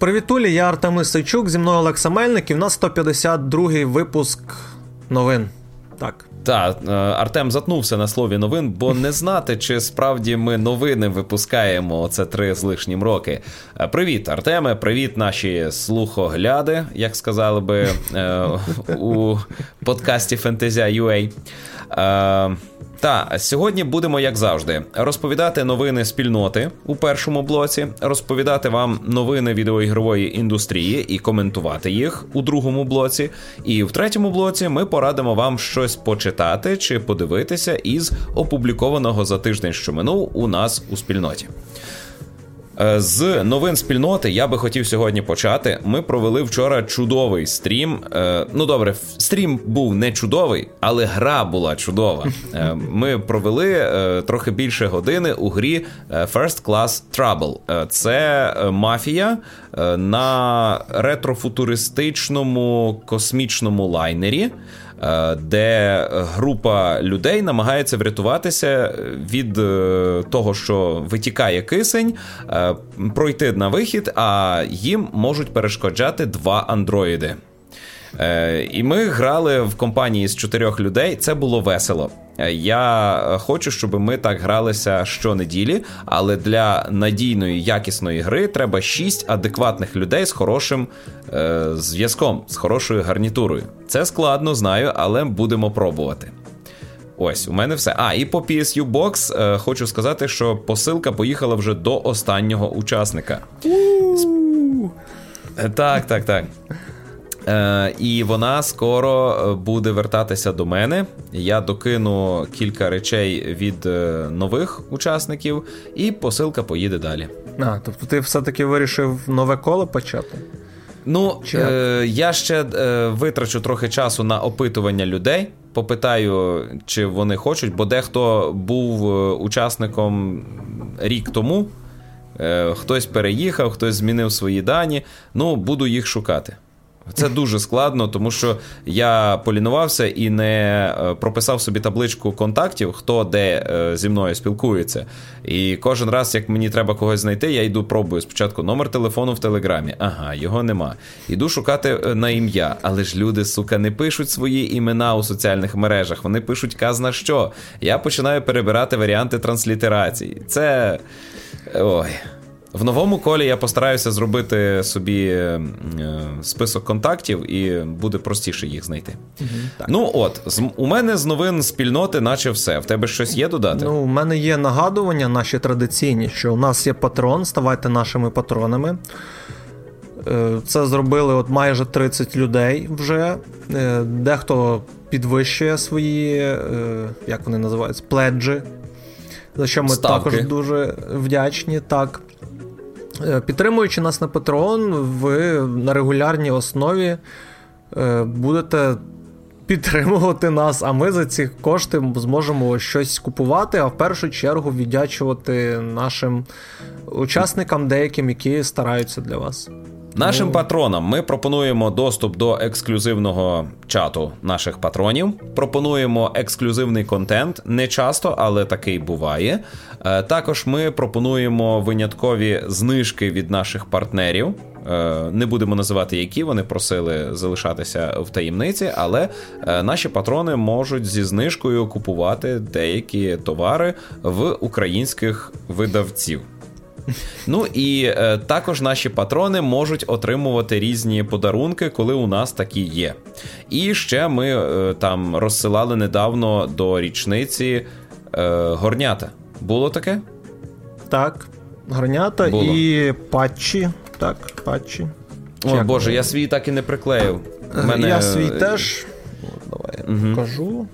Привітулі, я Артем Ісайчук, зі мною Олекса Мельник, і в нас 152-й випуск новин. Так. Так, е, Артем затнувся на слові новин, бо не знати, чи справді ми новини випускаємо оце три з лишнім роки. Е, привіт, Артеме, привіт, наші слухогляди, як сказали би е, у подкасті Fantasia.ua. Та сьогодні будемо, як завжди, розповідати новини спільноти у першому блоці, розповідати вам новини відеоігрової індустрії і коментувати їх у другому блоці. І в третьому блоці ми порадимо вам щось почитати чи подивитися із опублікованого за тиждень, що минув у нас у спільноті. Е, з новин спільноти я би хотів сьогодні почати. Ми провели вчора чудовий стрім. Е, ну добре, стрім був не чудовий, але гра була чудова. Е, ми провели трохи більше години у грі First Class Trouble. Це мафія на ретрофутуристичному космічному лайнері. Е, де група людей намагається врятуватися від е, того, що витікає кисень, е, пройти на вихід, а їм можуть перешкоджати два андроїди. І ми грали в компанії з чотирьох людей. Це було весело. Я хочу, щоб ми так гралися щонеділі, але для надійної якісної гри треба шість адекватних людей з хорошим е, зв'язком, з хорошою гарнітурою. Це складно, знаю, але будемо пробувати. Ось, у мене все. А, і по PSU Box е, хочу сказати, що посилка поїхала вже до останнього учасника. Так, так, так. Е, І вона скоро е, буде вертатися до мене. Я докину кілька речей від е, нових учасників, і посилка поїде далі. А, тобто ти все-таки вирішив нове коло почати? Ну, е, я ще е, витрачу трохи часу на опитування людей. Попитаю, чи вони хочуть, бо дехто був е, учасником рік тому. Е, хтось переїхав, хтось змінив свої дані. Ну, буду їх шукати. Це дуже складно, тому що я полінувався і не е, прописав собі табличку контактів, хто де е, зі мною спілкується. І кожен раз, як мені треба когось знайти, я йду пробую спочатку номер телефону в телеграмі. Ага, його нема. Іду шукати е, на ім'я. Але ж люди, сука, не пишуть свої імена у соціальних мережах. Вони пишуть казна що. Я починаю перебирати варіанти транслітерації. Це. Ой. В новому колі я постараюся зробити собі е, список контактів, і буде простіше їх знайти. Угу, ну от, з, у мене з новин спільноти, наче все. В тебе щось є додати? Ну, у мене є нагадування, наші традиційні, що у нас є патрон, ставайте нашими патронами. Е, це зробили от майже 30 людей вже. Е, дехто підвищує свої, як вони називаються, пледжі. За що ми Ставки. також дуже вдячні. Так. Е, підтримуючи нас на Patreon, ви на регулярній основі е, будете підтримувати нас, а ми за ці кошти зможемо щось купувати, а в першу чергу віддячувати нашим учасникам, деяким, які стараються для вас. Нашим ну... патронам ми пропонуємо доступ до ексклюзивного чату наших патронів. Пропонуємо ексклюзивний контент. Не часто, але такий буває. Е, також ми пропонуємо виняткові знижки від наших партнерів. Е, не будемо називати, які вони просили залишатися в таємниці, але е, наші патрони можуть зі знижкою купувати деякі товари в українських видавців. Ну і е, також наші патрони можуть отримувати різні подарунки, коли у нас такі є. І ще ми е, там розсилали недавно до річниці е, горнята. Було таке? Так, горнята Було. і патчі. Так, патчі. О, Як Боже, я свій так і не приклеїв. Мене... Я свій теж. Давай я угу. покажу.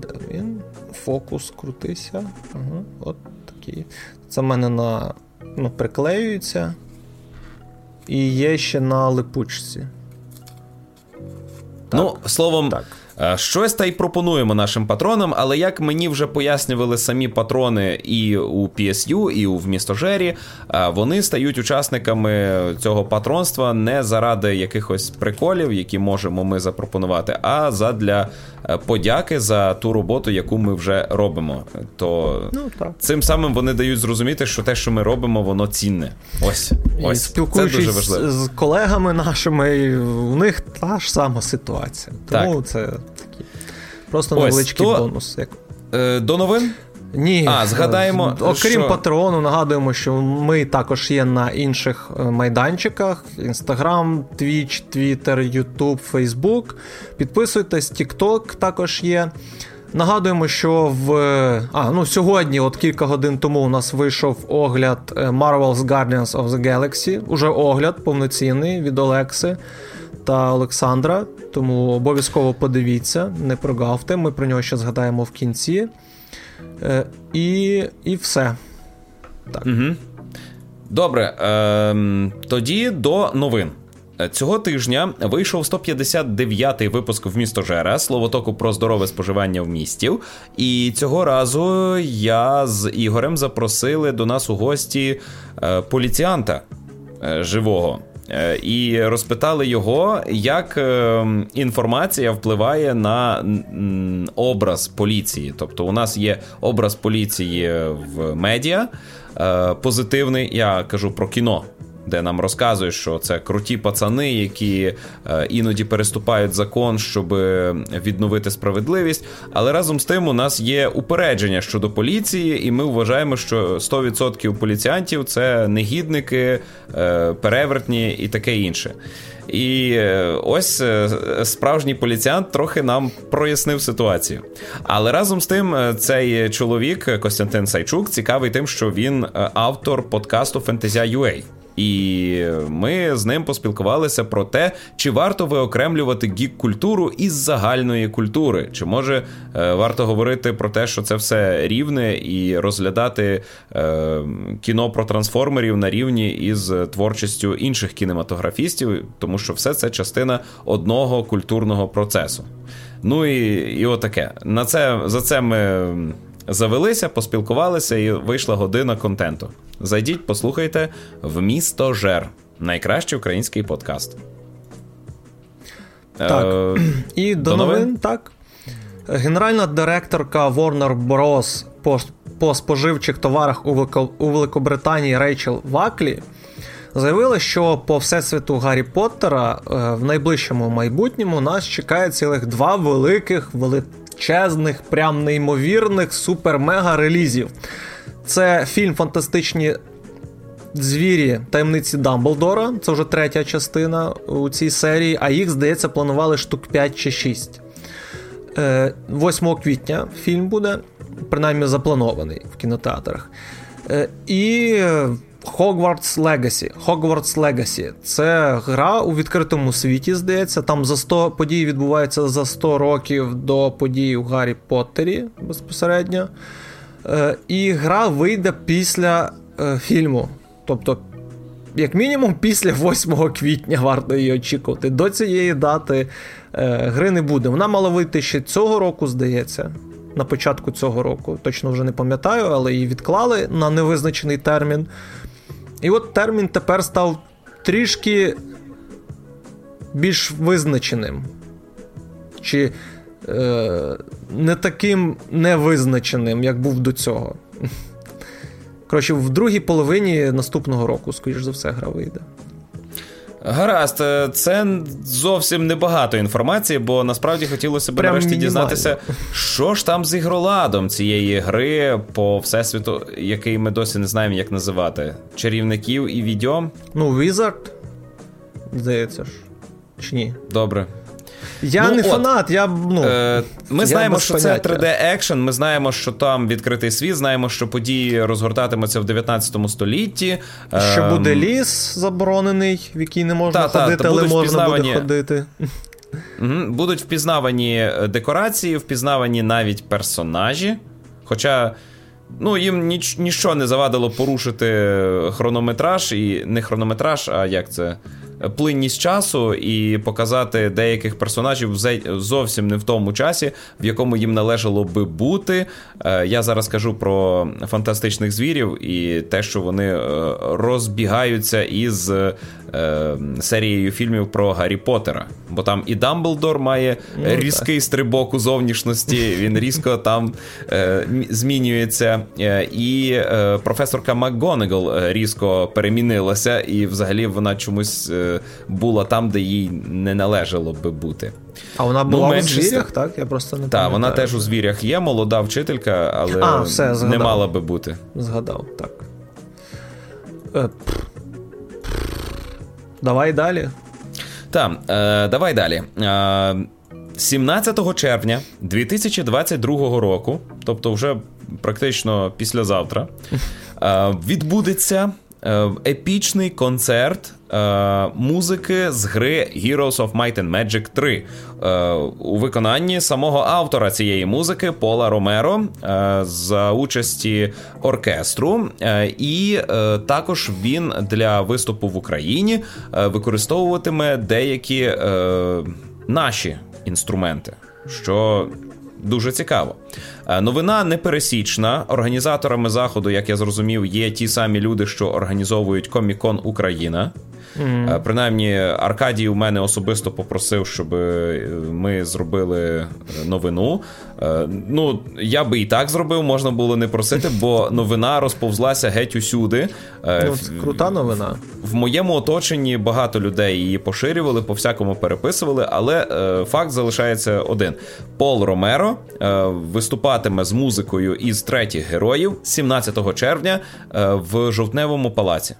Де він? Фокус крутися. Угу. От такі. Це в мене на ну, приклеюється. І є ще на липучці. Ну, словом, так. Е, щось та й пропонуємо нашим патронам, але як мені вже пояснювали самі патрони і у PSU, і у вмістожері, е, вони стають учасниками цього патронства не заради якихось приколів, які можемо ми запропонувати, а задля е, подяки за ту роботу, яку ми вже робимо. То ну, так. цим самим вони дають зрозуміти, що те, що ми робимо, воно цінне. Ось. Ось, спілкуючись з колегами нашими, у них та ж сама ситуація. Тому так. це просто невеличкий то... бонус. Як... Е, до новин? Ні, а, згадаємо, окрім що... Патреону, нагадуємо, що ми також є на інших е, майданчиках: Instagram, Twitch, Twitter, YouTube, Facebook. Підписуйтесь, TikTok також є. Нагадуємо, що в а, ну, сьогодні, от кілька годин тому, у нас вийшов огляд е, Marvel's Guardians of the Galaxy. Уже огляд повноцінний від Олекси та Олександра. Тому обов'язково подивіться, не прогавте. Ми про нього ще згадаємо в кінці. Е, І і все. Так. Угу. Добре. Е, Тоді до новин. Цього тижня вийшов 159-й випуск в місто Жера словотоку про здорове споживання в місті. І цього разу я з Ігорем запросили до нас у гості е, поліціанта е, живого. Е, і розпитали його, як інформація впливає на образ поліції. Тобто, у нас є образ поліції в медіа позитивний. Я кажу про кіно де нам розказують, що це круті пацани, які е, іноді переступають закон, щоб відновити справедливість. Але разом з тим у нас є упередження щодо поліції, і ми вважаємо, що 100% поліціянтів це негідники, е, перевертні і таке інше. І е, ось справжній поліціянт трохи нам прояснив ситуацію. Але разом з тим, цей чоловік Костянтин Сайчук цікавий тим, що він автор подкасту Fantasia.ua. І ми з ним поспілкувалися про те, чи варто виокремлювати гік-культуру із загальної культури, чи може е, варто говорити про те, що це все рівне, і розглядати е, кіно про трансформерів на рівні із творчістю інших кінематографістів, тому що все це частина одного культурного процесу. Ну і і отаке. На це за це ми завелися, поспілкувалися, і вийшла година контенту. Зайдіть, послухайте в місто Жер. Найкращий український подкаст. Так. Е, І до, до новин, новин, так. Генеральна директорка Warner Bros. по, по споживчих товарах у, Велико, у Великобританії Рейчел Ваклі заявила, що по всесвіту Гаррі Поттера е, в найближчому майбутньому нас чекає цілих два великих, величезних, прям неймовірних супер-мега релізів. Це фільм Фантастичні звірі таємниці Дамблдора. Це вже третя частина у цій серії, а їх, здається, планували штук 5 чи 6. 8 е, квітня фільм буде, принаймні запланований в кінотеатрах. Е, і Hogwarts Legacy. Hogwarts Legacy це гра у відкритому світі, здається. Там за 100 подій відбуваються за 100 років до подій у Гаррі Поттері безпосередньо. Е, і гра вийде після е, фільму. Тобто, як мінімум, після 8 квітня варто її очікувати. До цієї дати е, гри не буде. Вона мала вийти ще цього року, здається. На початку цього року. Точно вже не пам'ятаю, але її відклали на невизначений термін. І от термін тепер став трішки більш визначеним. Чи е, не таким невизначеним, як був до цього. Коротше, в другій половині наступного року, скоріш за все, гра вийде. Гаразд, е, це зовсім небагато інформації, бо насправді хотілося б нарешті мінімально. дізнатися, що ж там з ігроладом цієї гри по всесвіту, який ми досі не знаємо, як називати. Чарівників і відьом? Ну, Wizard, здається ж. Чи ні? Добре. Я ну, не от, фанат, я ну. Е, Ми я знаємо, що поняття. це 3D екшен. Ми знаємо, що там відкритий світ, знаємо, що події розгортатимуться в 19 столітті. Що е, буде ліс заборонений, в який не можна та, ходити, та, але можна впізнавані... буде ходити. Будуть впізнавані е, декорації, впізнавані навіть персонажі. Хоча. Ну, їм ніч, нічого не завадило порушити хронометраж, і не хронометраж, а як це? Плинність часу і показати деяких персонажів зовсім не в тому часі, в якому їм належало би бути. Е, я зараз кажу про фантастичних звірів і те, що вони е, розбігаються із е, серією фільмів про Гаррі Поттера. Бо там і Дамблдор має ну, різкий стрибок у зовнішності, він різко там змінюється. І професорка МакГонагал різко перемінилася, і взагалі вона чомусь була там, де їй не належало би бути. А вона ну, була ну, у звірях, так? Я просто не Так, вона теж у звірях є, молода вчителька, але а, все, не мала би бути. Згадав, так. Е, давай далі. Так, е, давай далі. Е, 17 червня 2022 року, тобто вже практично післязавтра, е, відбудеться Е, епічний концерт е, музики з гри Heroes of Might and Magic 3 е, у виконанні самого автора цієї музики Пола Ромеро е, за участі оркестру. Е, і е, також він для виступу в Україні використовуватиме деякі наші інструменти. що Дуже цікаво. Е, новина непересічна. Організаторами заходу, як я зрозумів, є ті самі люди, що організовують Комікон Україна. Mm-hmm. Принаймні, Аркадій у мене особисто попросив, щоб е, ми зробили новину. Ну, я би і так зробив, можна було не просити, бо новина розповзлася геть усюди. Ну, Крута новина. В моєму оточенні багато людей її поширювали, по всякому переписували, але факт залишається один: Пол Ромеро виступатиме з музикою із третіх героїв 17 червня в жовтневому палаці.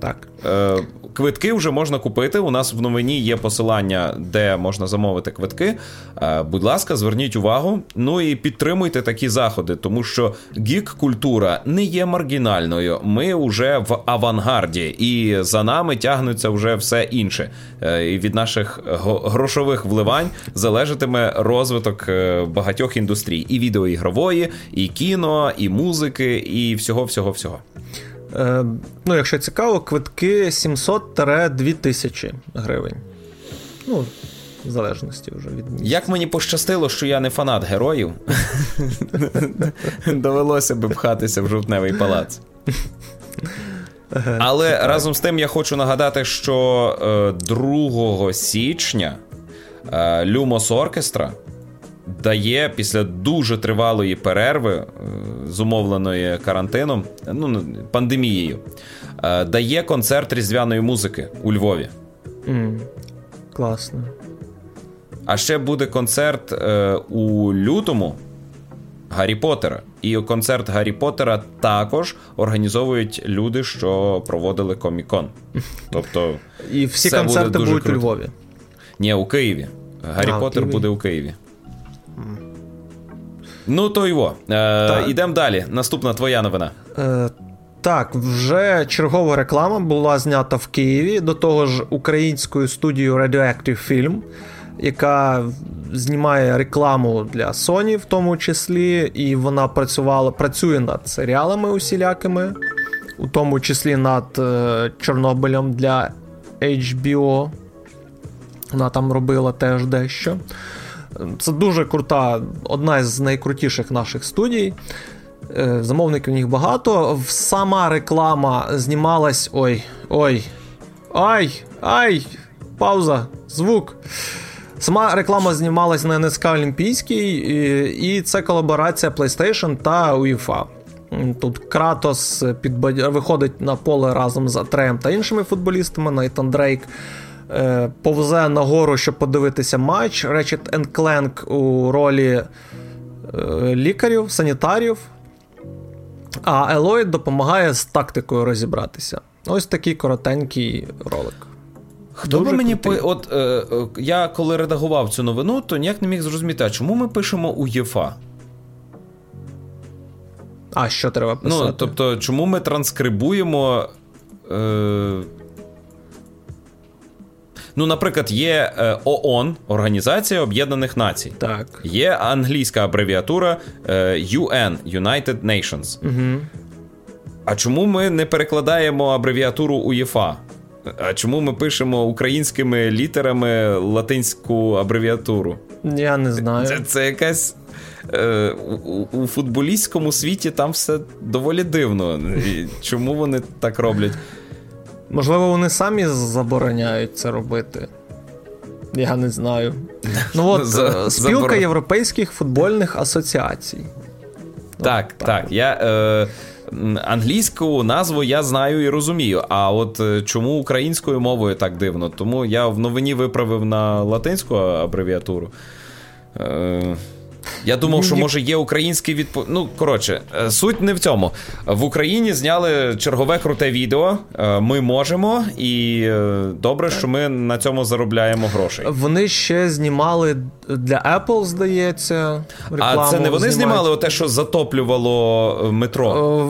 Так. Е, Квитки вже можна купити. У нас в новині є посилання, де можна замовити квитки. Е, будь ласка, зверніть увагу. Ну і підтримуйте такі заходи, тому що гік-культура не є маргінальною. Ми вже в авангарді, і за нами тягнуться вже все інше. Е, і від наших грошових вливань залежатиме розвиток е, багатьох індустрій: і відеоігрової, і кіно, і музики, і всього, всього, всього. Е, ну, якщо цікаво, квитки 700-2000 гривень. Ну, в залежності вже від місця. Як мені пощастило, що я не фанат героїв, довелося би пхатися в жовтневий палац. Але разом з тим я хочу нагадати, що 2 е, січня Люмос Оркестра дає після дуже тривалої перерви, е, зумовленої карантином, ну пандемією, е, дає концерт різдвяної музики у Львові. Mm, Класно. А ще буде концерт е, у лютому Гаррі Поттера. І концерт Гаррі Поттера також організовують люди, що проводили комікон. Тобто, і всі концерти буде будуть у Львові. Ні, у Києві. Гаррі а, Поттер буде у Києві. Ну, то його. Е, Ідемо далі. Наступна твоя новина. Е, Так, вже чергова реклама була знята в Києві. До того ж, українською студією Radioactive Film, яка знімає рекламу для Sony, в тому числі, і вона працювала, працює над серіалами усілякими, у тому числі над е, Чорнобилем для HBO. Вона там робила теж дещо. Це дуже крута, одна з найкрутіших наших студій. Е, замовників у них багато. Сама реклама знімалась. Ой, ой. Ай! Ай! Пауза, звук. Сама реклама знімалась на НСК Олімпійській, і це колаборація PlayStation та UEFA. Тут Кратос підбад... виходить на поле разом з Атреєм та іншими футболістами, Найтан Дрейк. Е, повзе нагору, щоб подивитися матч. Ratchet Clank у ролі е, лікарів, санітарів. А Елоїд допомагає з тактикою розібратися. Ось такий коротенький ролик. Хто би мені по... От е, е, я коли редагував цю новину, то ніяк не міг зрозуміти, а чому ми пишемо у ЄФА? А що треба писати? Ну, тобто, чому ми транскрибуємо. Е, Ну, наприклад, є е, ООН, Організація Об'єднаних Націй. Так. Є англійська абревіатура е, UN, United Nations. Угу. А чому ми не перекладаємо абревіатуру УЄФА? А чому ми пишемо українськими літерами латинську абревіатуру? Я не знаю. Це це якась. Е, у, у футболістському світі там все доволі дивно. Чому вони так роблять? Можливо, вони самі забороняють це робити. Я не знаю. Ну от За, Спілка забор... європейських футбольних асоціацій. Так, так. так. Я, е, Англійську назву я знаю і розумію. А от е, чому українською мовою так дивно? Тому я в новині виправив на латинську абревіатуру. Е, я думав, що може є український відпо... Ну, коротше, е, суть не в цьому. В Україні зняли чергове круте відео. Е, ми можемо, і е, добре, що ми на цьому заробляємо грошей. Вони ще знімали для Apple, здається. рекламу А це не вони знімали те, що затоплювало метро?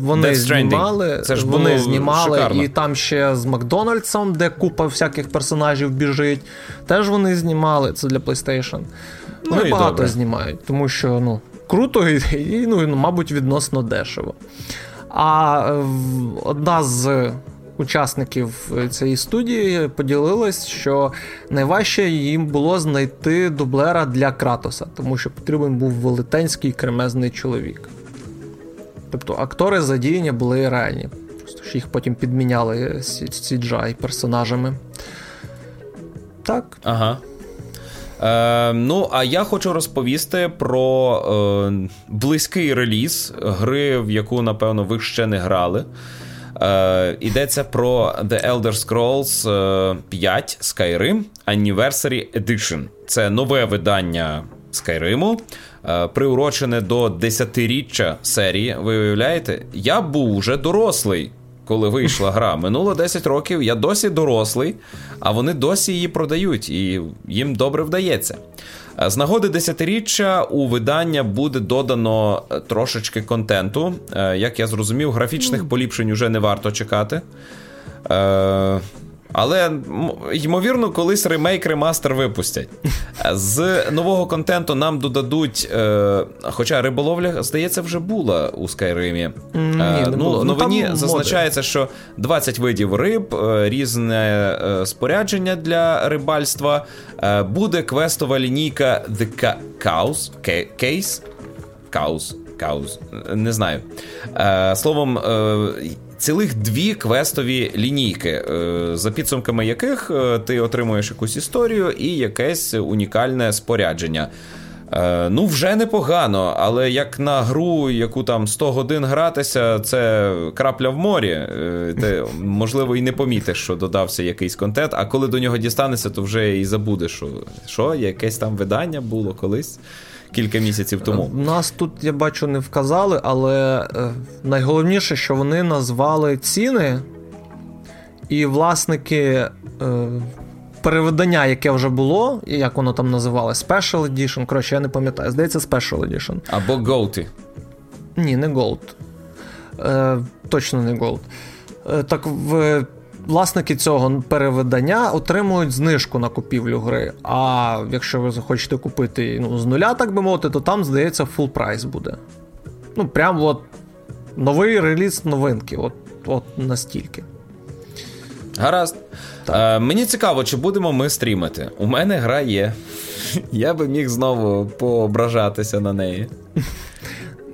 Вони знімали, це ж вони знімали, шикарно. і там ще з Макдональдсом, де купа всяких персонажів біжить. Теж вони знімали це для PlayStation. Ну, Вони багато добре. знімають, тому що ну, круто і, і ну, мабуть, відносно дешево. А одна з учасників цієї студії поділилась, що найважче їм було знайти дублера для Кратоса, тому що потрібен був велетенський кремезний чоловік. Тобто актори задіяння були реальні. Просто що їх потім підміняли CGI персонажами. Так. Ага. Е, Ну, а я хочу розповісти про е, близький реліз гри, в яку, напевно, ви ще не грали. Е, Йдеться про The Elder Scrolls 5 е, Skyrim Anniversary Edition. Це нове видання Skyrim, е, приурочене до 10-річчя серії. Ви уявляєте? Я був уже дорослий коли вийшла гра. Минуло 10 років, я досі дорослий, а вони досі її продають, і їм добре вдається. З нагоди десятиріччя у видання буде додано е, трошечки контенту. Е, як я зрозумів, графічних поліпшень уже не варто чекати. Е, але, ймовірно, колись ремейк ремастер випустять. З нового контенту нам додадуть. Е, Хоча риболовля, здається, вже була у Скайримі. Е, ну, було. В новині ну, зазначається, що 20 видів риб, е, різне е, спорядження для рибальства. Е, буде квестова лінійка The Cows, Case. Cows. Cows. Не знаю. Е, Словом, цілих дві квестові лінійки, е, за підсумками яких е, ти отримуєш якусь історію і якесь унікальне спорядження. Е, ну, вже непогано, але як на гру, яку там 100 годин гратися, це крапля в морі. Ти, можливо, і не помітиш, що додався якийсь контент, а коли до нього дістанешся, то вже і забудеш, що, що якесь там видання було колись кілька місяців тому. Нас тут, я бачу, не вказали, але е, найголовніше, що вони назвали ціни, і власники е, переведення, яке вже було, і як воно там називалось, Special Edition. Коротше, я не пам'ятаю, здається, Special Edition. Або Gold. Ні, не Gold. Е, Точно не Gold. Е, так в власники цього перевидання отримують знижку на купівлю гри. А якщо ви захочете купити ну, з нуля, так би мовити, то там, здається, full price буде. Ну, прям от новий реліз новинки. От, от настільки. Гаразд. Е, Мені цікаво, чи будемо ми стрімити. У мене гра є. Я би міг знову поображатися на неї.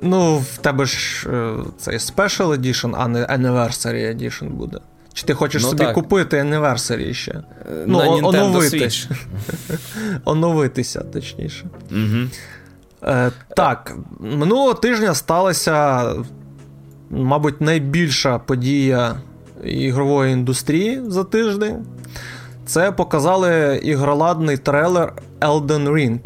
Ну, в тебе ж е, цей Special Edition, а не Anniversary Edition буде. Чи ти хочеш ну, собі так. купити Anniversary ще? Е, ну, Nintendo оновити. Switch. Оновитися, точніше. Угу. Е, Так, минулого тижня сталася, мабуть, найбільша подія ігрової індустрії за тиждень. Це показали ігроладний трейлер Elden Ring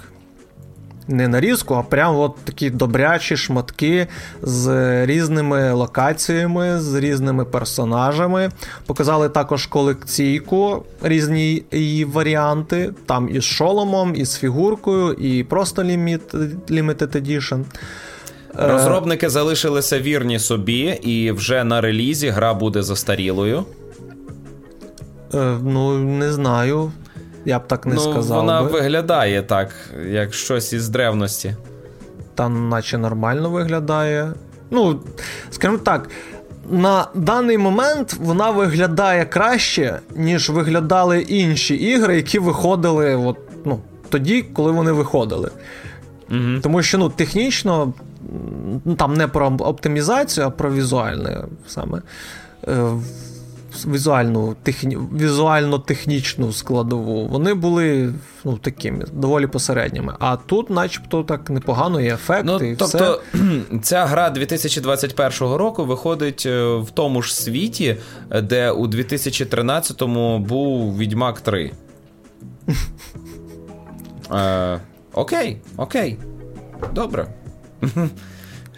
не нарізку, а прям от такі добрячі шматки з різними локаціями, з різними персонажами. Показали також колекційку, різні її варіанти. Там із шоломом, із фігуркою, і просто Limited Edition. Е, Розробники залишилися вірні собі, і вже на релізі гра буде застарілою. Е, ну, не знаю. Я б так не ну, сказав. Вона би. виглядає так, як щось із древності. Та наче нормально виглядає. Ну, скажімо так, на даний момент вона виглядає краще, ніж виглядали інші ігри, які виходили от, ну, тоді, коли вони виходили. Угу. Тому що ну, технічно, там не про оптимізацію, а про візуальне саме. Візуальну техні... візуально-технічну складову, вони були ну, такими доволі посередніми. А тут, начебто, так непогано і ефекти. Ну, і тобто, все. ця гра 2021 року виходить е, в тому ж світі, де у 2013-му був Відьмак 3. Е, Окей, окей. Добре.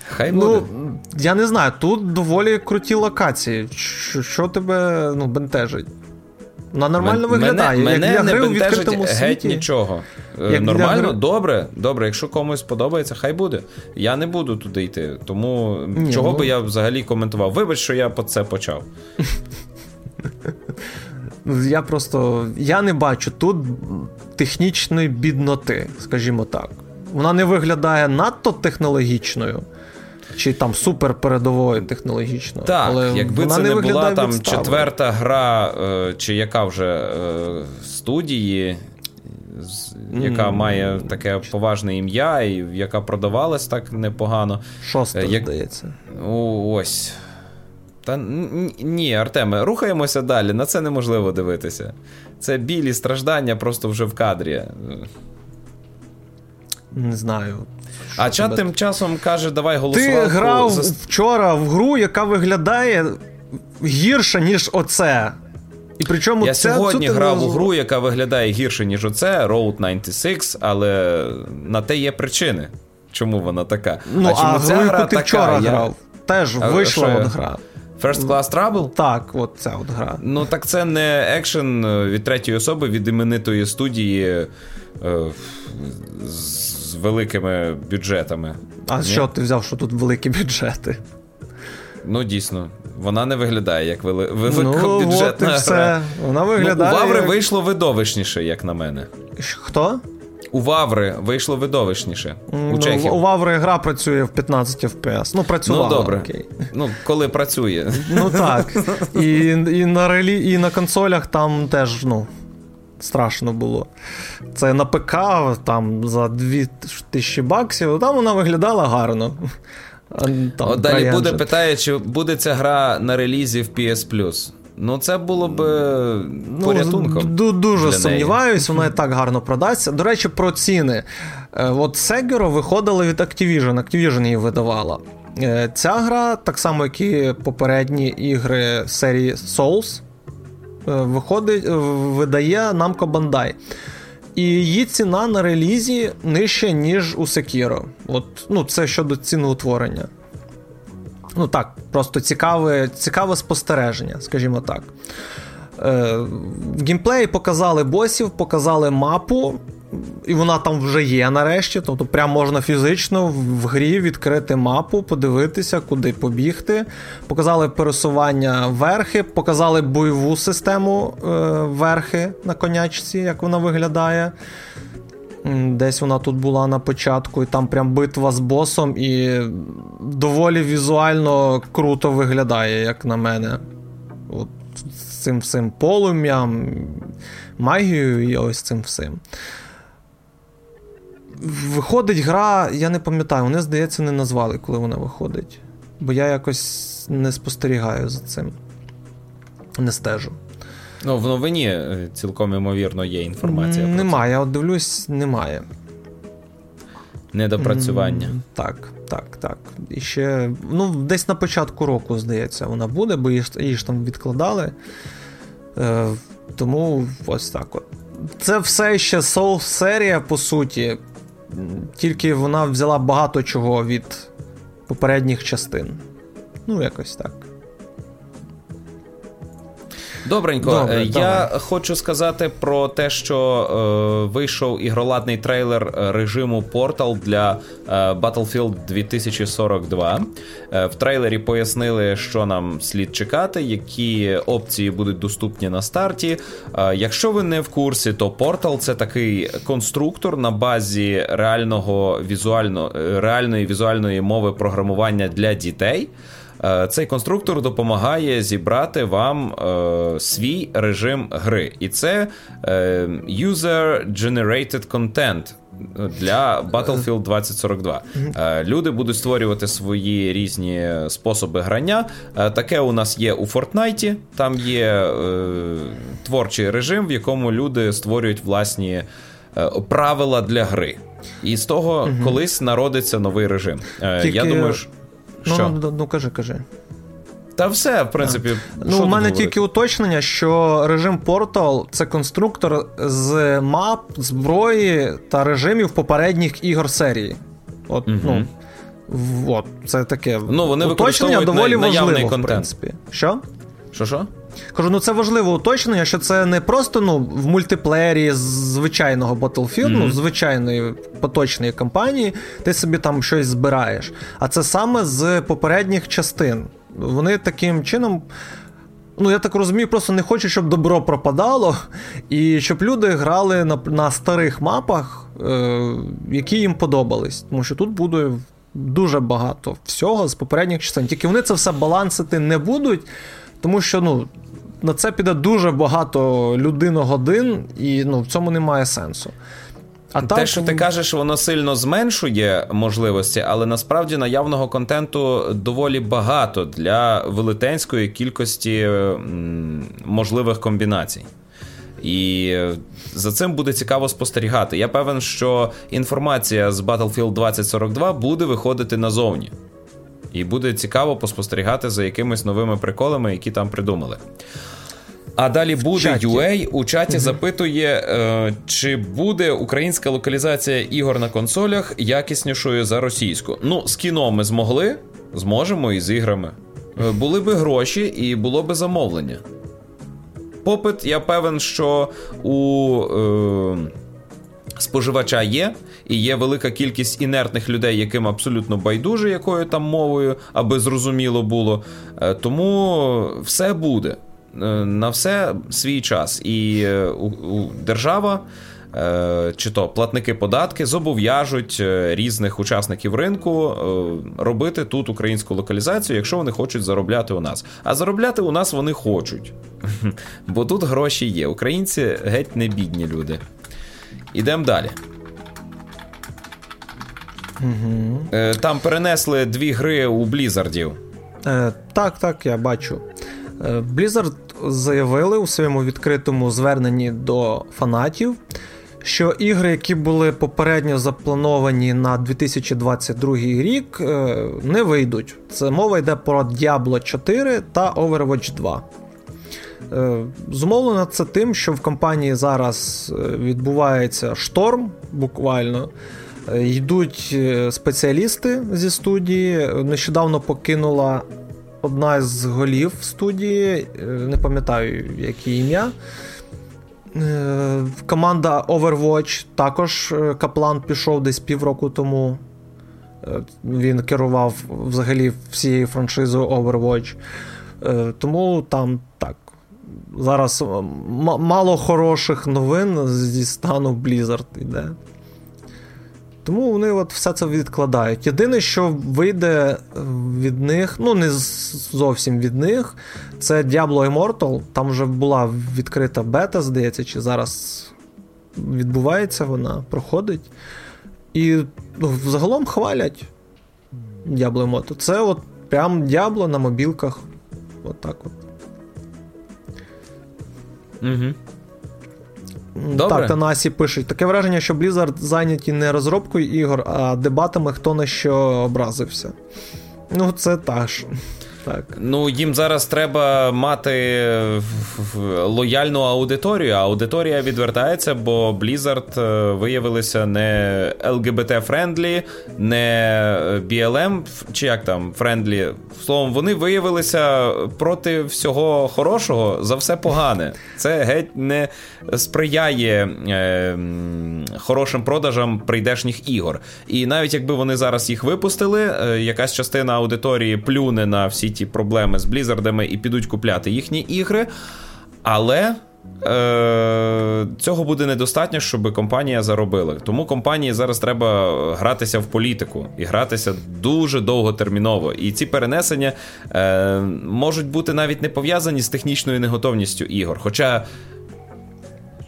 Хай ну, буде. Ну, я не знаю, тут доволі круті локації. Що, що тебе ну, бентежить? Вона нормально Мен, виглядає. Мене, як мене для не бентежить геть світі. нічого. Е, як нормально, для... добре, добре. Якщо комусь подобається, хай буде. Я не буду туди йти. Тому Ні, чого ну... би я взагалі коментував? Вибач, що я по це почав. Я просто я не бачу тут технічної бідноти, скажімо так. Вона не виглядає надто технологічною чи там супер передовою технологічно. Так, але якби вона це не, не була там відставою. четверта гра, е, чи яка вже е, студії, яка mm. має таке поважне ім'я, і яка продавалась так непогано. Шоста, Як... здається. Ось. Та ні, Артеме, рухаємося далі. На це неможливо дивитися. Це білі страждання просто вже в кадрі. Не знаю. А чат тим часом каже, давай голосувати. Ти грав за... вчора в гру, яка виглядає гірше, ніж оце. І причому Я це сьогодні грав у гру, яка виглядає гірше, ніж оце, Road 96, але на те є причини, чому вона така. Ну, а чому а ця гру, гра ти така? вчора я... грав, теж а, вийшла от гра. First Class Trouble? Так, от ця от гра. Ну так це не екшен від третьої особи від іменитої студії. Е, з великими бюджетами. А Ні? що ти взяв, що тут великі бюджети? Ну, дійсно, вона не виглядає як вели... великобюджетна ну, все. Вона виглядає. Ну, у Ваври як... вийшло видовищніше, як на мене. Хто? У Ваври вийшло видовищніше. Ну, у Чехів. У Ваври гра працює в 15 FPS. Ну, працювала. Ну, добре. Окей. Ну, коли працює. Ну так. І і, на релі, і на консолях там теж, ну, страшно було. Це на ПК там за 2000 баксів, там вона виглядала гарно. Там, От далі буде питає, чи буде ця гра на релізі в PS Plus. Ну, це було б ну, порятунком. Дуже сумніваюсь, вона і так гарно продасться. До речі, про ціни. Е, от Sekiro виходила від Activision, Activision її видавала. Е, ця гра, так само, як і попередні ігри серії Souls, Е, виходить, е, видає Namco Bandai. І її ціна на релізі нижча, ніж у Sekiro. От, ну, Це щодо ціноутворення. Ну так, просто цікаве цікаве спостереження, скажімо так. Е, В геймплеї показали босів, показали мапу і вона там вже є нарешті. Тобто, прям можна фізично в грі відкрити мапу, подивитися, куди побігти. Показали пересування верхи, показали бойову систему е, верхи на конячці, як вона виглядає. Десь вона тут була на початку, і там прям битва з босом, і доволі візуально круто виглядає, як на мене. От З цим всім полум'ям, магією і ось цим всім. Виходить гра, я не пам'ятаю, вони, здається, не назвали, коли вона виходить. Бо я якось не спостерігаю за цим. Не стежу. Ну, в новині е, цілком ймовірно є інформація. про Немає, я от дивлюсь, немає. Недопрацювання. Так, так, так. І ще, ну, десь на початку року, здається, вона буде, бо її ж, її ж там відкладали. Е, Тому ось так от. Це все ще Soul серія, по суті. Тільки вона взяла багато чого від попередніх частин. Ну, якось так. Добренько, Добре, е, я давай. хочу сказати про те, що е, вийшов ігроладний трейлер е, режиму Portal для е, Battlefield 2042. Е, в трейлері пояснили, що нам слід чекати, які опції будуть доступні на старті. Е, якщо ви не в курсі, то Portal це такий конструктор на базі реального візуально, реальної візуальної мови програмування для дітей. Е, цей конструктор допомагає зібрати вам е, свій режим гри. І це е, User-Generated Content для Battlefield 2042. Е, люди будуть створювати свої різні способи грання. Е, таке у нас є у Fortnite. Там є е, творчий режим, в якому люди створюють власні правила для гри. І з того колись народиться новий режим. Тільки... Я думаю, ну, що... Ну, ну, ну кажи, кажи. Та все, в принципі. Ну, у мене тільки уточнення, що режим Portal це конструктор з мап, зброї та режимів попередніх ігор серії. От, угу. ну, от, це таке ну, вони уточнення доволі важливо, контент. в принципі. Що? Що що? Кажу, ну це важливе уточнення, що це не просто ну, в мультиплеєрі звичайного Battlefield, mm-hmm. ну, звичайної поточної кампанії, ти собі там щось збираєш. А це саме з попередніх частин. Вони таким чином. Ну, я так розумію, просто не хочуть, щоб добро пропадало, і щоб люди грали на на старих мапах, е, які їм подобались. Тому що тут буде дуже багато всього з попередніх частин. Тільки вони це все балансити не будуть, тому що ну, на це піде дуже багато людиногодин, і ну, в цьому немає сенсу. А Те, так, що ти кажеш, воно сильно зменшує можливості, але насправді наявного контенту доволі багато для велетенської кількості можливих комбінацій. І за цим буде цікаво спостерігати. Я певен, що інформація з Battlefield 2042 буде виходити назовні. І буде цікаво поспостерігати за якимись новими приколами, які там придумали. А далі буде UA у чаті угу. запитує, е, чи буде українська локалізація ігор на консолях якіснішою за російську. Ну, з кіно ми змогли, зможемо і з іграми. Е, були би гроші і було би замовлення. Попит, я певен, що у. Е, Споживача є, і є велика кількість інертних людей, яким абсолютно байдуже якою там мовою, аби зрозуміло було. Е, тому все буде. Е, на все свій час. І е, держава. Чи то платники податки зобов'яжуть різних учасників ринку робити тут українську локалізацію, якщо вони хочуть заробляти у нас. А заробляти у нас вони хочуть, бо тут гроші є. Українці геть не бідні люди. Ідемо далі. Угу. Там перенесли дві гри у Блізардів. Е, Так, так, я бачу. Е, Blizzard заявили у своєму відкритому зверненні до фанатів, що ігри, які були попередньо заплановані на 2022 рік, не вийдуть. Це мова йде про Diablo 4 та Overwatch 2. Е, зумовлено це тим, що в компанії зараз відбувається шторм, буквально. Йдуть спеціалісти зі студії. Нещодавно покинула одна з голів студії, е, не пам'ятаю, яке ім'я. Е, команда Overwatch також е, Каплан пішов десь півроку тому. Він керував взагалі всією франшизою Overwatch. Тому там так. Зараз мало хороших новин зі стану Blizzard йде. Тому вони от все це відкладають. Єдине, що вийде від них, ну не зовсім від них, це Diablo Immortal. Там вже була відкрита бета, здається, чи зараз відбувається вона, проходить. І ну, загалом хвалять Diablo Immortal. Це от прям Diablo на мобілках. От так от. Угу. Добре. Так, Танасі пишуть. Таке враження, що Blizzard зайняті не розробкою ігор, а дебатами, хто на що образився. Ну, це теж так. Ну, їм зараз треба мати лояльну аудиторію. Аудиторія відвертається, бо Blizzard е, виявилися не LGBT-friendly, не BLM, чи як там friendly. Словом, вони виявилися проти всього хорошого за все погане. Це геть не сприяє е, хорошим продажам прийдешніх ігор. І навіть якби вони зараз їх випустили, е, якась частина аудиторії плюне на всі ті проблеми з Blizzard ами і підуть купляти їхні ігри. Але е, цього буде недостатньо, щоб компанія заробила. Тому компанії зараз треба гратися в політику і гратися дуже довготерміново. І ці перенесення е, можуть бути навіть не пов'язані з технічною неготовністю ігор. Хоча.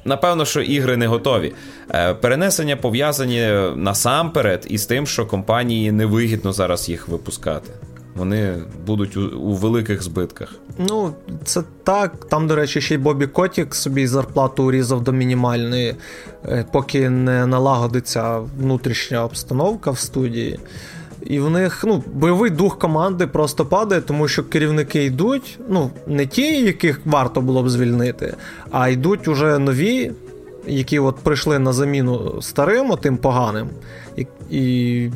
Напевно, що ігри не готові. Е, перенесення пов'язані насамперед із тим, що компанії невигідно зараз їх випускати вони будуть у, у великих збитках. Ну, це так. Там, до речі, ще й Бобі Котік собі зарплату урізав до мінімальної, е, поки не налагодиться внутрішня обстановка в студії. І в них ну, бойовий дух команди просто падає, тому що керівники йдуть, ну, не ті, яких варто було б звільнити, а йдуть уже нові, які от прийшли на заміну старим, отим поганим. І, і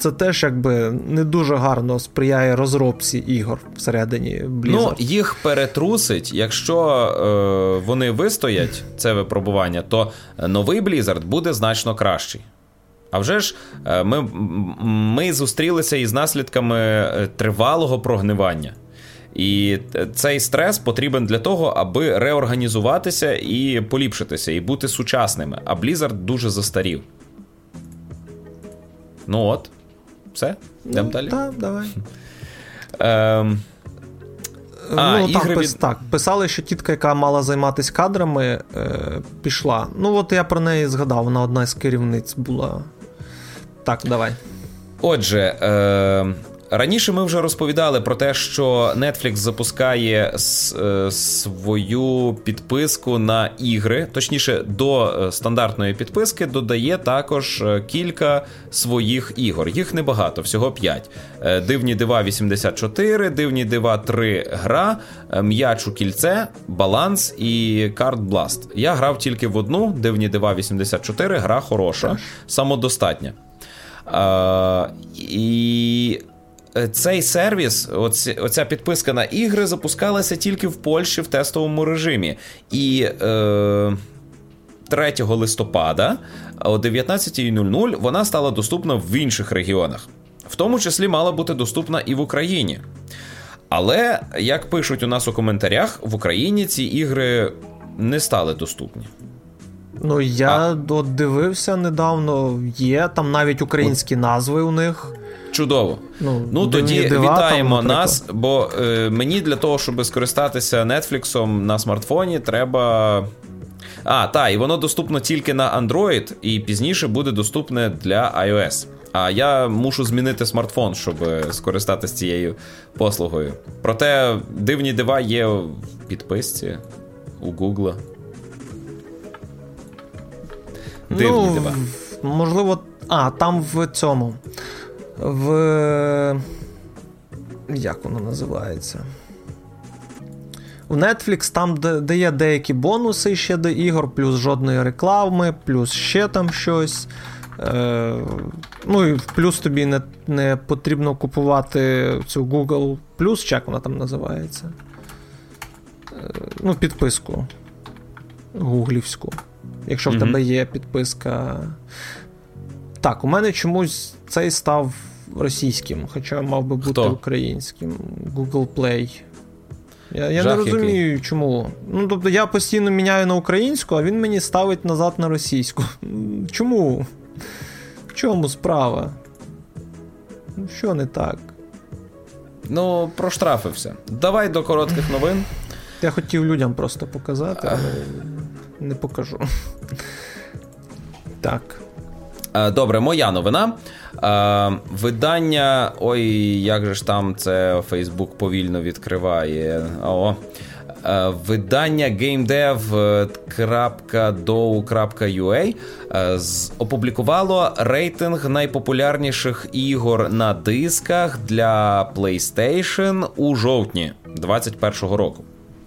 це теж якби не дуже гарно сприяє розробці ігор всередині Blizzard. Ну, їх перетрусить, якщо е, вони вистоять це випробування, то новий Blizzard буде значно кращий. А вже ж е, ми, ми зустрілися із наслідками е, тривалого прогнивання. І цей стрес потрібен для того, аби реорганізуватися і поліпшитися, і бути сучасними. А Blizzard дуже застарів. Ну от. Все? Йдемо ну, далі? Так, давай. Ем... А, ну, ігри так, від... так, писали, що тітка, яка мала займатися кадрами, е, пішла. Ну, от я про неї згадав, вона одна з керівниць була. Так, давай. Отже, е, Раніше ми вже розповідали про те, що Netflix запускає е, свою підписку на ігри, точніше, до е, стандартної підписки додає також е, кілька своїх ігор. Їх небагато, всього 5. Дивні дива 84, дивні дива 3 гра, м'яч у кільце, баланс і карт Blast. Я грав тільки в одну, дивні дива 84, гра хороша, самодостатня. Uh, і цей сервіс, оці, оця підписка на ігри, запускалася тільки в Польщі в тестовому режимі. І е, 3 листопада о 19.00 вона стала доступна в інших регіонах, в тому числі мала бути доступна і в Україні. Але, як пишуть у нас у коментарях, в Україні ці ігри не стали доступні. Ну, я а... дивився недавно, є там навіть українські назви у них. Чудово. Ну, ну тоді дива, вітаємо там, нас, бо е, мені для того, щоб скористатися Netflix на смартфоні, треба. А, так, і воно доступно тільки на Android, і пізніше буде доступне для iOS. А я мушу змінити смартфон, щоб скористатися цією послугою. Проте дивні дива є в підписці у Google. Дивні ну, дива. Можливо, а, там в цьому в. Як воно називається? У Netflix там дає деякі бонуси ще до ігор, плюс жодної реклами, плюс ще там щось. Е, Ну і плюс тобі не не потрібно купувати цю Google Plus, чи як вона там називається. Е, ну, підписку гуглівську. Якщо mm-hmm. в тебе є підписка. Так, у мене чомусь цей став російським, хоча мав би бути Хто? українським. Google Play. Я я не розумію, який? чому. Ну, тобто я постійно міняю на українську, а він мені ставить назад на російську. Чому? В чому справа? Ну, Що не так? Ну, проштрафився. Давай до коротких новин. Я хотів людям просто показати, але не покажу. Так. Е, добре, моя новина. Е, видання. Ой, як же ж там це Фейсбук повільно відкриває. О. Е, видання gamedev.do.ua опублікувало рейтинг найпопулярніших ігор на дисках для PlayStation у жовтні 2021 року.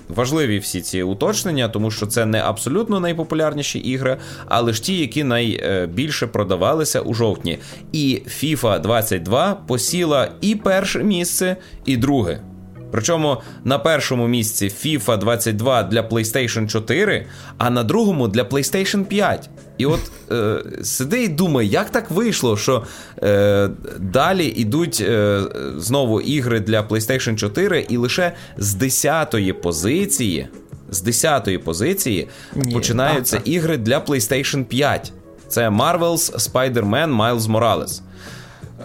Важливі всі ці уточнення, тому що це не абсолютно найпопулярніші ігри, а лише ті, які найбільше продавалися у жовтні. І FIFA 22 посіла і перше місце, і друге. Причому на першому місці FIFA 22 для PlayStation 4, а на другому для PlayStation 5. І от е, сиди і думай, як так вийшло, що е, далі йдуть е, знову ігри для PlayStation 4, і лише з 10-ї позиції. з 10-ї позиції Ні, починаються так, так. ігри для PlayStation 5. Це Marvel's Spider-Man Miles Morales.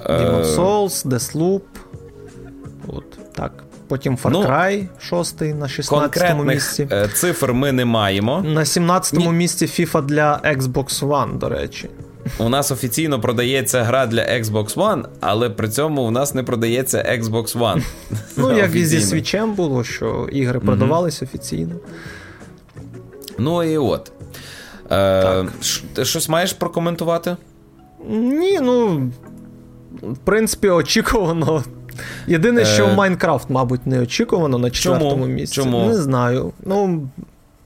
Demon е, Souls, Deathloop. От, так. Потім Far ну, Cry 6 на 16 му місці. Е, цифр ми не маємо. На 17 му місці FIFA для Xbox One, до речі. У нас офіційно продається гра для Xbox One, але при цьому у нас не продається Xbox One. Ну, як і зі свічем було, що ігри продавались офіційно. Ну і от. Е, Ти щось маєш прокоментувати? Ні, ну. В принципі, очікувано. Єдине, що е... Майнкрафт, мабуть, не очікувано на четвертому місці. Чому? Не знаю. Ну,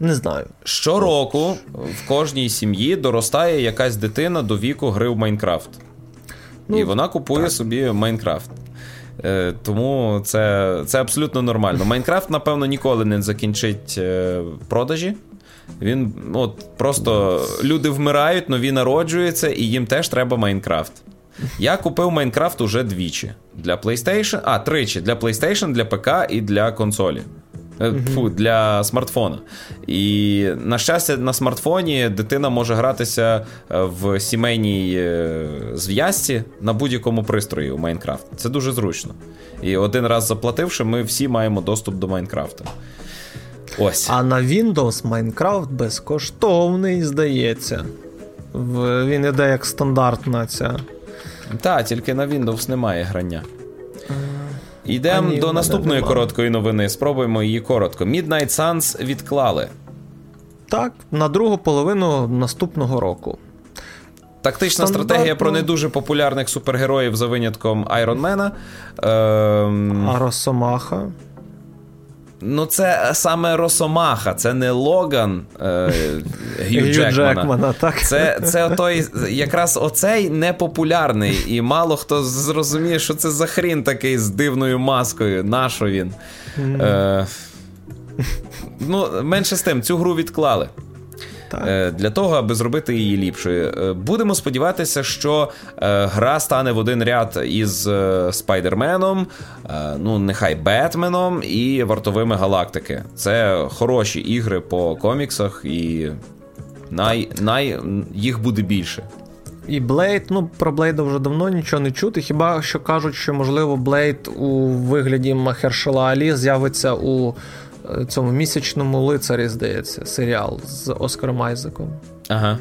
не знаю. Щороку в кожній сім'ї доростає якась дитина до віку гри в Майнкрафт. Ну, І вона купує так. собі Майнкрафт. Е, Тому це це абсолютно нормально. Майнкрафт, напевно, ніколи не закінчить е, продажі. Він от просто люди вмирають, нові народжуються, і їм теж треба Майнкрафт. Я купив Майнкрафт уже двічі. Для PlayStation, а, тричі для PlayStation, для ПК і для консолі. Mm-hmm. Фу, для смартфона. І, на щастя, на смартфоні дитина може гратися е, в сімейній е, зв'язці на будь-якому пристрої у Майнкрафт. Це дуже зручно. І один раз заплативши, ми всі маємо доступ до Майнкрафта. Ось. А на Windows Minecraft безкоштовний, здається. Він іде як стандартна ця. Так, тільки на Windows немає грання. Йдемо до наступної нема. короткої новини. Спробуємо її коротко. Midnight Suns відклали. Так, на другу половину наступного року. Тактична Стандартно. стратегія про не дуже популярних супергероїв за винятком Айронмена. Ем... А Росомаха. Ну, це саме Росомаха, це не Логан е, Гью Джекмана. Джекмана так. Це це той, якраз оцей непопулярний, і мало хто зрозуміє, що це за хрін такий з дивною маскою. Нащо він? Е, Ну, менше з тим, цю гру відклали. Е, для того, аби зробити її ліпшою. Е, будемо сподіватися, що е, гра стане в один ряд із Спайдерменом, ну нехай Бетменом і вартовими галактики. Це хороші ігри по коміксах, і най, най їх буде більше. І Блейд, ну про Блейда вже давно нічого не чути. Хіба що кажуть, що можливо Блейд у вигляді Махершала Алі з'явиться у цьому місячному лицарі, здається, серіал з Оскаром Айзеком. Ага.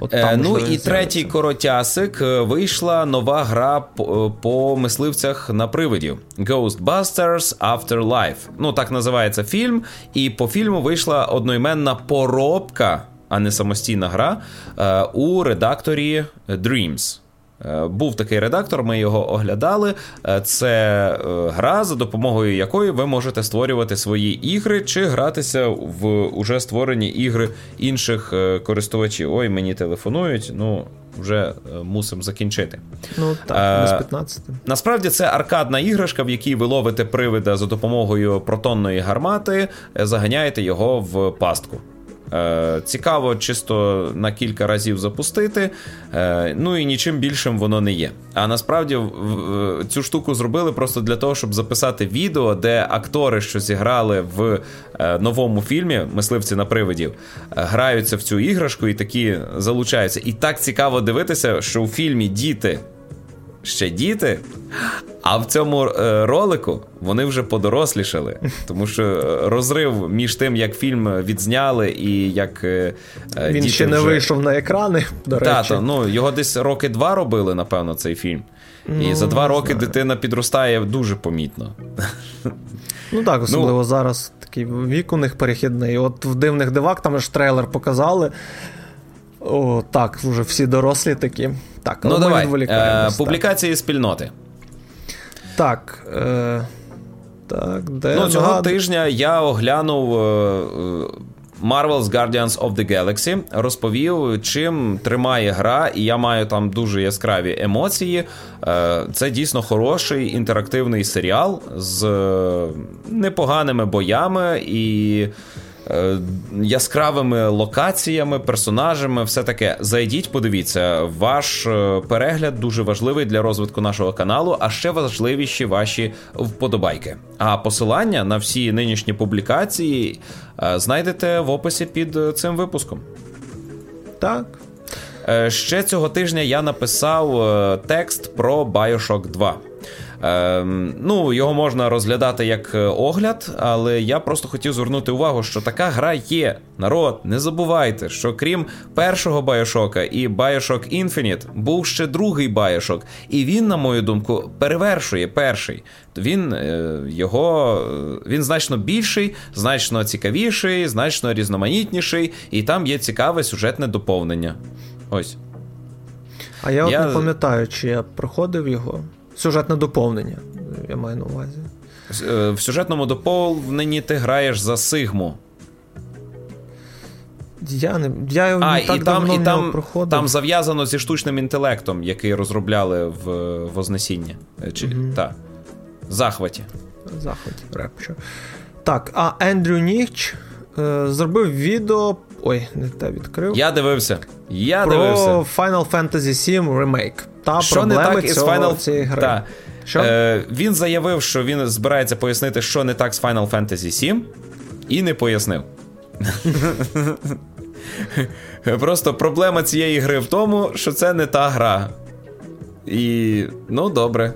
От е, Ну і третій коротясик е, вийшла нова гра по, по мисливцях на привидів Ghostbusters Afterlife. Ну, так називається фільм. І по фільму вийшла одноіменна поробка, а не самостійна гра е, у редакторі Dreams. Е, був такий редактор, ми його оглядали. Е, це е, гра, за допомогою якої ви можете створювати свої ігри чи гратися в уже створені ігри інших користувачів. Ой, мені телефонують. Ну. Вже мусимо закінчити. Ну так, без 15. Насправді це аркадна іграшка, в якій ви ловите привида за допомогою протонної гармати, заганяєте його в пастку. Е, цікаво, чисто на кілька разів запустити. Е, ну і нічим більшим воно не є. А насправді цю штуку зробили просто для того, щоб записати відео, де актори, що зіграли в е, новому фільмі Мисливці на привидів, граються в цю іграшку і такі залучаються. І так цікаво дивитися, що у фільмі діти ще діти, а в цьому е, ролику вони вже подорослішали, тому що е, розрив між тим, як фільм відзняли, і як е, він діти ще не вже... вийшов на екрани. до речі. Тато, ну його десь роки два робили, напевно, цей фільм. Ну, і за два роки знаю. дитина підростає дуже помітно. Ну так, особливо ну, зараз такий вік у них перехідний. От в дивних дивак там ж трейлер показали. О, Так, вже всі дорослі такі. Так, ну давай. Е, Публікації так. спільноти. Так. Е, так, де Ну, Цього нагад... тижня я оглянув. Е, Marvel's Guardians of the Galaxy розповів, чим тримає гра, і я маю там дуже яскраві емоції. Е, це дійсно хороший інтерактивний серіал з непоганими боями і Е, яскравими локаціями, персонажами, все таке. Зайдіть, подивіться, ваш е, перегляд дуже важливий для розвитку нашого каналу, а ще важливіші ваші вподобайки. А посилання на всі нинішні публікації е, знайдете в описі під цим випуском. Так. Ще цього тижня я написав текст про Bioshock 2. Ем, ну, Його можна розглядати як е, огляд, але я просто хотів звернути увагу, що така гра є. Народ, не забувайте, що крім першого Bioshock і Bioshock Infinite був ще другий Bioshock, і він, на мою думку, перевершує перший. Він е, його е, він значно більший, значно цікавіший, значно різноманітніший, і там є цікаве сюжетне доповнення. Ось. А я, я... от не пам'ятаю, чи я проходив його. Сюжетне доповнення, я маю на увазі. Е, в сюжетному доповненні ти граєш за Сигму. Я не я а, так і там, і там, проходив. там зав'язано зі штучним інтелектом, який розробляли в Вознесінні. Е, чи, mm та. Захваті. Захваті, репчо. Так, а Ендрю Ніч е, зробив відео. Ой, не те відкрив. Я дивився. Я про дивився. Final Fantasy VII Remake та що проблеми не так із Final... цієї гри. Та. Що? Е, Він заявив, що він збирається пояснити, що не так з Final Fantasy 7, і не пояснив. Просто проблема цієї гри в тому, що це не та гра. І ну, добре.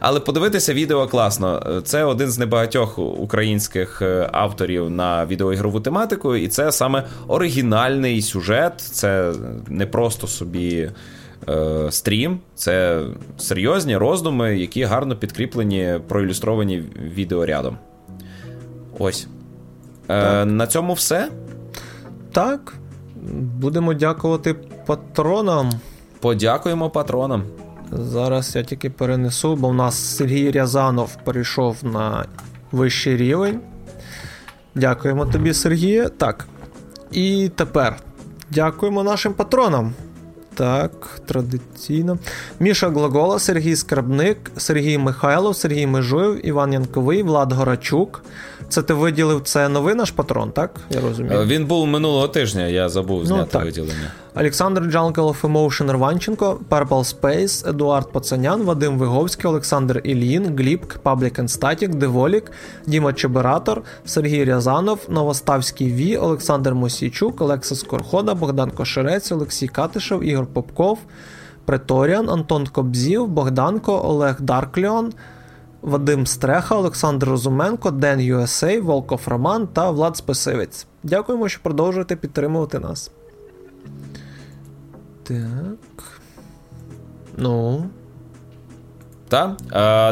Але подивитися відео класно. Це один з небагатьох українських е, авторів на відеоігрову тематику, і це саме оригінальний сюжет. Це не просто собі е, стрім, це серйозні роздуми, які гарно підкріплені, проілюстровані відеорядом. Ось. Е, На цьому все. Так. Будемо дякувати патронам. Подякуємо патронам. Зараз я тільки перенесу, бо в нас Сергій Рязанов перейшов на вищий рівень. Дякуємо тобі, Сергію. Так. І тепер дякуємо нашим патронам. Так, традиційно. Міша Глагола, Сергій Скарбник, Сергій Михайлов, Сергій Межуєв, Іван Янковий, Влад Горачук. Це ти виділив це новий наш патрон, так? Я розумію. Е, він був минулого тижня, я забув ну, зняти ну, виділення. Олександр Джанкел Emotion Рванченко, Purple Space, Едуард Пацанян, Вадим Виговський, Олександр Ілін, Глібк, Public and Static, Деволік, Діма Чебератор, Сергій Рязанов, Новоставський Ві, Олександр Мосійчук, Олекса Скорхода, Богдан Кошерець, Олексій Катишев, Ігор Попков, Преторіан, Антон Кобзів, Богданко, Олег Даркліон. Вадим Стреха, Олександр Розуменко, Ден USA, Волков Роман та Влад Списивець. Дякуємо, що продовжуєте підтримувати нас. Так. Ну. Та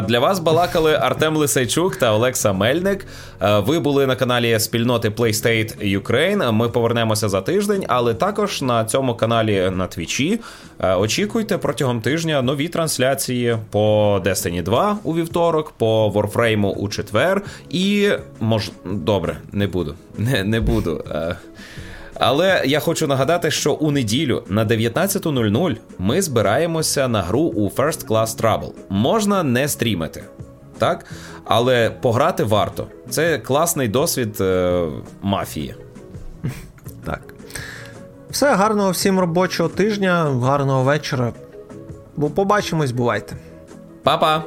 для вас балакали Артем Лисайчук та Олекса Мельник. Ви були на каналі спільноти PlayState Ukraine. Ми повернемося за тиждень, але також на цьому каналі на Твічі. Очікуйте протягом тижня нові трансляції по Destiny 2 у вівторок, по Warframe у четвер. І мож... добре, не буду. Не, Не буду. Але я хочу нагадати, що у неділю на 19.00 ми збираємося на гру у First Class Trouble. Можна не стрімити, так? Але пограти варто. Це класний досвід е, мафії. Так. Все, гарного всім робочого тижня, гарного вечора. Бо побачимось, бувайте. Па-па!